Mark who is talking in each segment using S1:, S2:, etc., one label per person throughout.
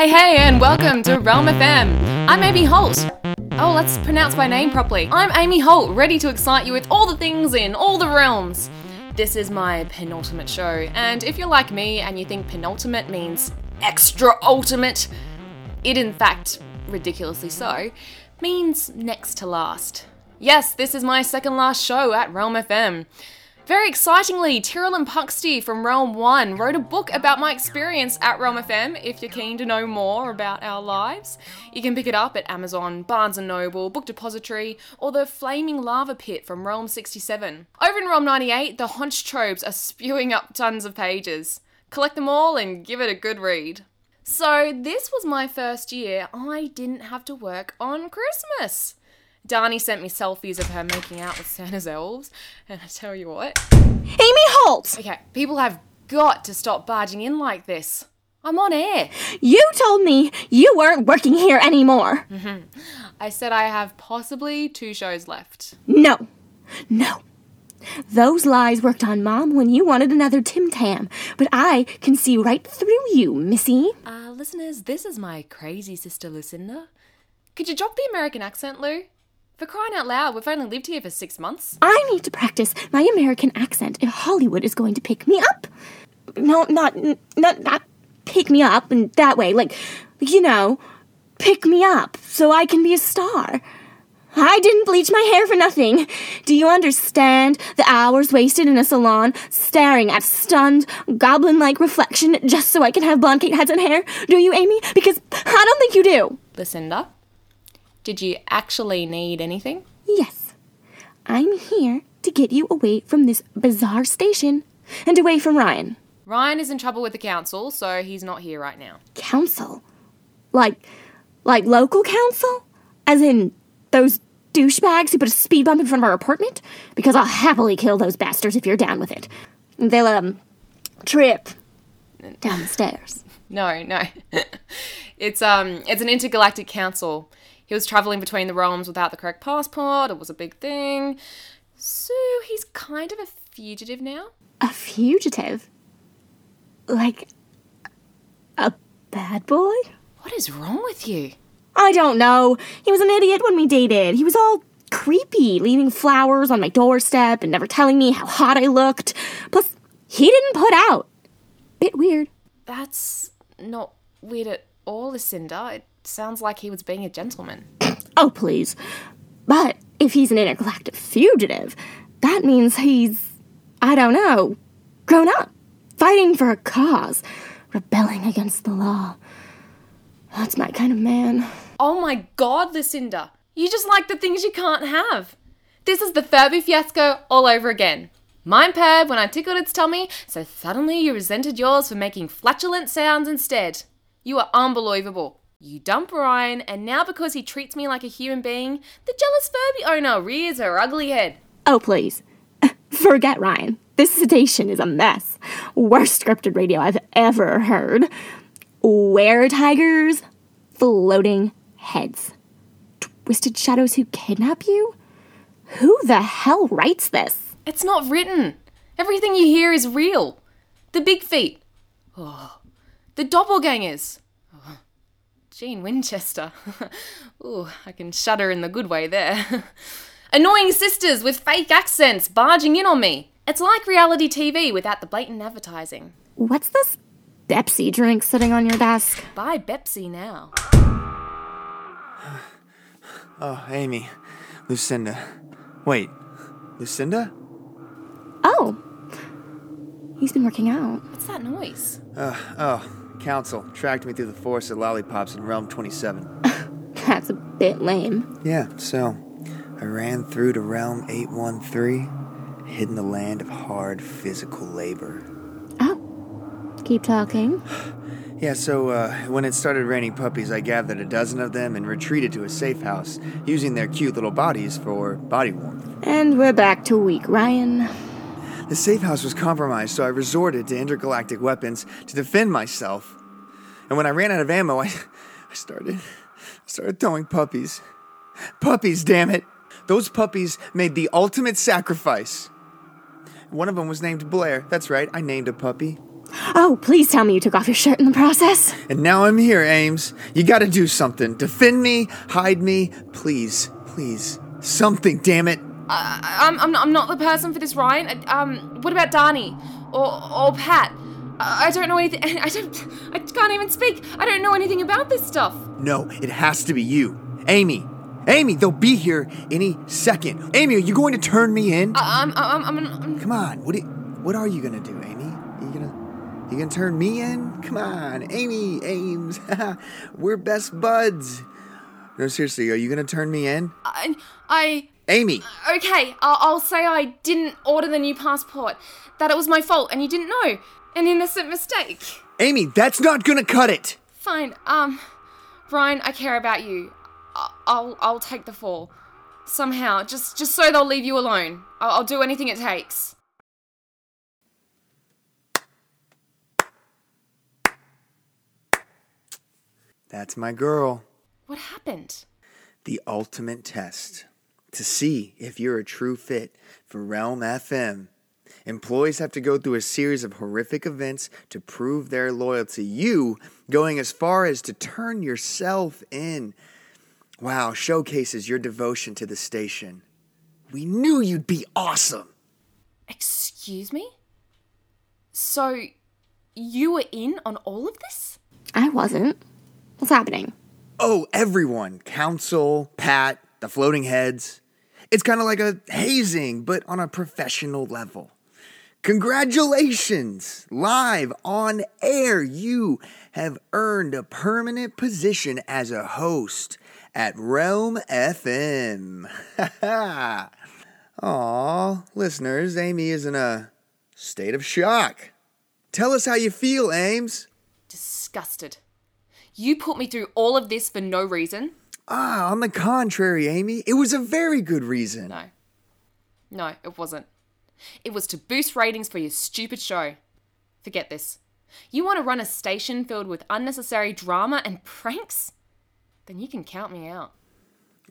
S1: Hey, hey, and welcome to Realm FM. I'm Amy Holt. Oh, let's pronounce my name properly. I'm Amy Holt, ready to excite you with all the things in all the realms. This is my penultimate show, and if you're like me and you think penultimate means extra ultimate, it in fact, ridiculously so, means next to last. Yes, this is my second last show at Realm FM. Very excitingly, Tyrolin Puxty from Realm 1 wrote a book about my experience at Realm FM. If you're keen to know more about our lives, you can pick it up at Amazon, Barnes & Noble, Book Depository, or the Flaming Lava Pit from Realm 67. Over in Realm 98, the Honchtrobes are spewing up tons of pages. Collect them all and give it a good read. So, this was my first year I didn't have to work on Christmas. Dani sent me selfies of her making out with Santa's elves, and I tell you what.
S2: Amy Holt!
S1: Okay, people have got to stop barging in like this. I'm on air.
S2: You told me you weren't working here anymore.
S1: Mm-hmm. I said I have possibly two shows left.
S2: No. No. Those lies worked on Mom when you wanted another Tim Tam, but I can see right through you, Missy.
S1: Uh, listeners, this is my crazy sister Lucinda. Could you drop the American accent, Lou? For crying out loud, we've only lived here for six months.
S2: I need to practice my American accent if Hollywood is going to pick me up. No, not, not, not pick me up in that way. Like, you know, pick me up so I can be a star. I didn't bleach my hair for nothing. Do you understand the hours wasted in a salon staring at stunned, goblin like reflection just so I can have blonde Kate Hudson hair? Do you, Amy? Because I don't think you do.
S1: Lucinda, did you actually need anything?
S2: Yes. I'm here to get you away from this bizarre station and away from Ryan.
S1: Ryan is in trouble with the council, so he's not here right now.
S2: Council? Like, like local council? As in those douchebags who put a speed bump in front of our apartment? Because I'll happily kill those bastards if you're down with it. They'll, um, trip down the stairs.
S1: No, no. it's, um, it's an intergalactic council. He was traveling between the realms without the correct passport. It was a big thing. So he's kind of a fugitive now.
S2: A fugitive? Like a bad boy?
S1: What is wrong with you?
S2: I don't know. He was an idiot when we dated. He was all creepy, leaving flowers on my doorstep and never telling me how hot I looked. Plus, he didn't put out. Bit weird.
S1: That's not weird at all, Lucinda. It sounds like he was being a gentleman.
S2: oh, please. But if he's an intergalactic fugitive, that means he's, I don't know, grown up, fighting for a cause, rebelling against the law. That's my kind of man.
S1: Oh my god, Lucinda. You just like the things you can't have. This is the Furby fiasco all over again. Mine purred when I tickled its tummy, so suddenly you resented yours for making flatulent sounds instead. You are unbelievable. You dump Ryan, and now because he treats me like a human being, the jealous Furby owner rears her ugly head.
S2: Oh, please. Forget Ryan. This station is a mess. Worst scripted radio I've ever heard. Where tigers, floating heads. Twisted shadows who kidnap you? Who the hell writes this?
S1: It's not written. Everything you hear is real. The big feet. Oh. The doppelgangers. Dean Winchester. Ooh, I can shudder in the good way there. Annoying sisters with fake accents barging in on me. It's like reality TV without the blatant advertising.
S2: What's this Pepsi drink sitting on your desk?
S1: Buy Pepsi now.
S3: Oh, Amy. Lucinda. Wait, Lucinda?
S2: Oh. He's been working out.
S1: What's that noise?
S3: Uh, oh, Council tracked me through the forest of lollipops in Realm 27.
S2: That's a bit lame.
S3: Yeah, so I ran through to Realm 813, hidden the land of hard physical labor.
S2: Oh, keep talking.
S3: Yeah, so uh, when it started raining puppies, I gathered a dozen of them and retreated to a safe house, using their cute little bodies for body warmth.
S2: And we're back to weak Ryan.
S3: The safe house was compromised, so I resorted to intergalactic weapons to defend myself. And when I ran out of ammo, I, I started, I started throwing puppies. Puppies, damn it! Those puppies made the ultimate sacrifice. One of them was named Blair. That's right, I named a puppy.
S2: Oh, please tell me you took off your shirt in the process.
S3: And now I'm here, Ames. You gotta do something. Defend me, hide me, please, please. Something, damn it.
S1: I'm, I'm, I'm not the person for this, Ryan. Um, what about Dani or or Pat? I I don't know anything. I don't. I can't even speak. I don't know anything about this stuff.
S3: No, it has to be you. Amy. Amy, they'll be here any second. Amy, are you going to turn me in?
S1: I'm, I'm, I'm, I'm
S3: Come on. What, do you- what are you gonna do, Amy? You gonna you gonna turn me in? Come on, Amy, Ames. We're best buds. No, seriously, are you gonna turn me in?
S1: I, I
S3: Amy.
S1: okay. I'll, I'll say I didn't order the new passport. That it was my fault, and you didn't know. An innocent mistake.
S3: Amy, that's not gonna cut it.
S1: Fine. Um, Brian, I care about you. I- I'll, I'll take the fall. Somehow, just, just so they'll leave you alone. I'll, I'll do anything it takes.
S3: That's my girl.
S1: What happened?
S3: The ultimate test to see if you're a true fit for Realm FM. Employees have to go through a series of horrific events to prove their loyalty. You going as far as to turn yourself in. Wow, showcases your devotion to the station. We knew you'd be awesome.
S1: Excuse me? So, you were in on all of this?
S2: I wasn't. What's happening?
S3: Oh, everyone. Council, Pat, the floating heads. It's kind of like a hazing, but on a professional level. Congratulations! Live on air, you have earned a permanent position as a host at Realm FM. Aw, listeners, Amy is in a state of shock. Tell us how you feel, Ames.
S1: Disgusted. You put me through all of this for no reason?
S3: Ah, on the contrary, Amy, it was a very good reason.
S1: No. No, it wasn't. It was to boost ratings for your stupid show. Forget this. You want to run a station filled with unnecessary drama and pranks? Then you can count me out.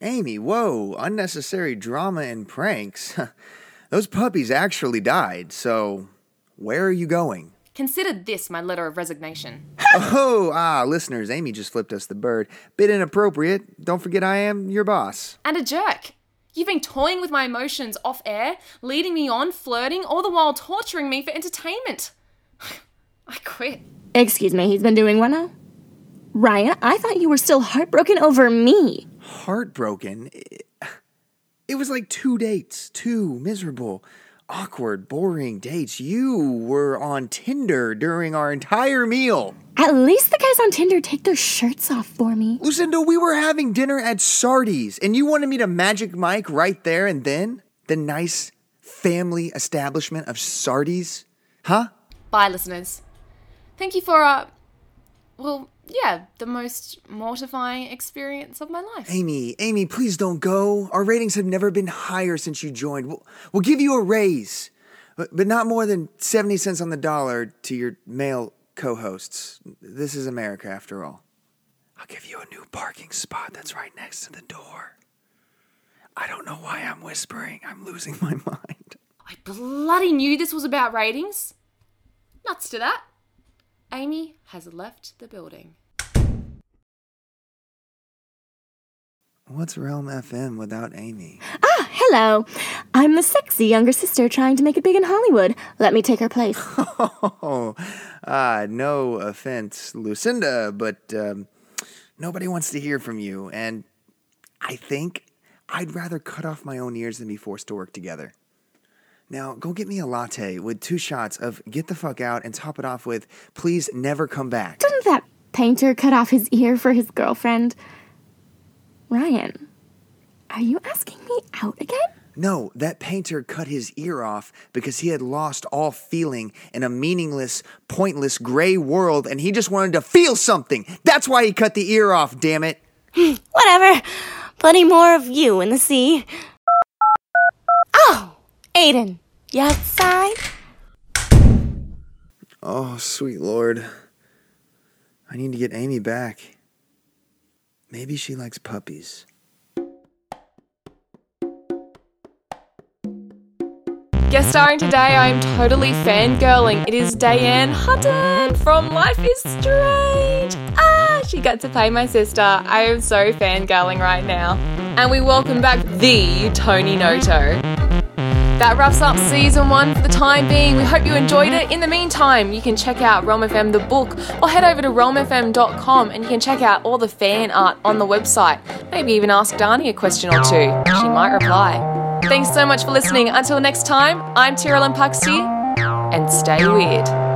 S3: Amy, whoa, unnecessary drama and pranks. Those puppies actually died, so where are you going?
S1: Consider this my letter of resignation.
S3: Oh, ah, listeners, Amy just flipped us the bird. Bit inappropriate. Don't forget I am your boss.
S1: And a jerk. You've been toying with my emotions off air, leading me on, flirting, all the while torturing me for entertainment. I quit.
S2: Excuse me, he's been doing what now? Raya, I thought you were still heartbroken over me.
S3: Heartbroken. It- It was like two dates, two miserable, awkward, boring dates. You were on Tinder during our entire meal.
S2: At least the guys on Tinder take their shirts off for me.
S3: Lucinda, we were having dinner at Sardi's, and you wanted me to magic Mike right there and then? The nice family establishment of Sardi's? Huh?
S1: Bye, listeners. Thank you for, uh, well, yeah, the most mortifying experience of my life.
S3: Amy, Amy, please don't go. Our ratings have never been higher since you joined. We'll, we'll give you a raise, but, but not more than 70 cents on the dollar to your male co hosts. This is America, after all. I'll give you a new parking spot that's right next to the door. I don't know why I'm whispering. I'm losing my mind.
S1: I bloody knew this was about ratings. Nuts to that. Amy has left the building.
S3: What's Realm FM without Amy?
S2: Ah, hello. I'm the sexy younger sister trying to make it big in Hollywood. Let me take her place.
S3: Oh, ah, no offense, Lucinda, but um, nobody wants to hear from you, and I think I'd rather cut off my own ears than be forced to work together. Now, go get me a latte with two shots of get the fuck out and top it off with please never come back.
S2: Didn't that painter cut off his ear for his girlfriend? Ryan, are you asking me out again?
S3: No, that painter cut his ear off because he had lost all feeling in a meaningless, pointless gray world and he just wanted to feel something. That's why he cut the ear off, damn it.
S2: Whatever. Plenty more of you in the sea. Oh, Aiden, you outside?
S3: Oh, sweet lord. I need to get Amy back. Maybe she likes puppies.
S1: Guest starring today, I am totally fangirling. It is Dayeanne Hutton from Life is Strange. Ah, she got to play my sister. I am so fangirling right now. And we welcome back the Tony Noto. That wraps up season one for the time being. We hope you enjoyed it. In the meantime, you can check out Realm FM the book or head over to realmfm.com and you can check out all the fan art on the website. Maybe even ask Dani a question or two. She might reply. Thanks so much for listening. Until next time, I'm Tyrolin Puxty and stay weird.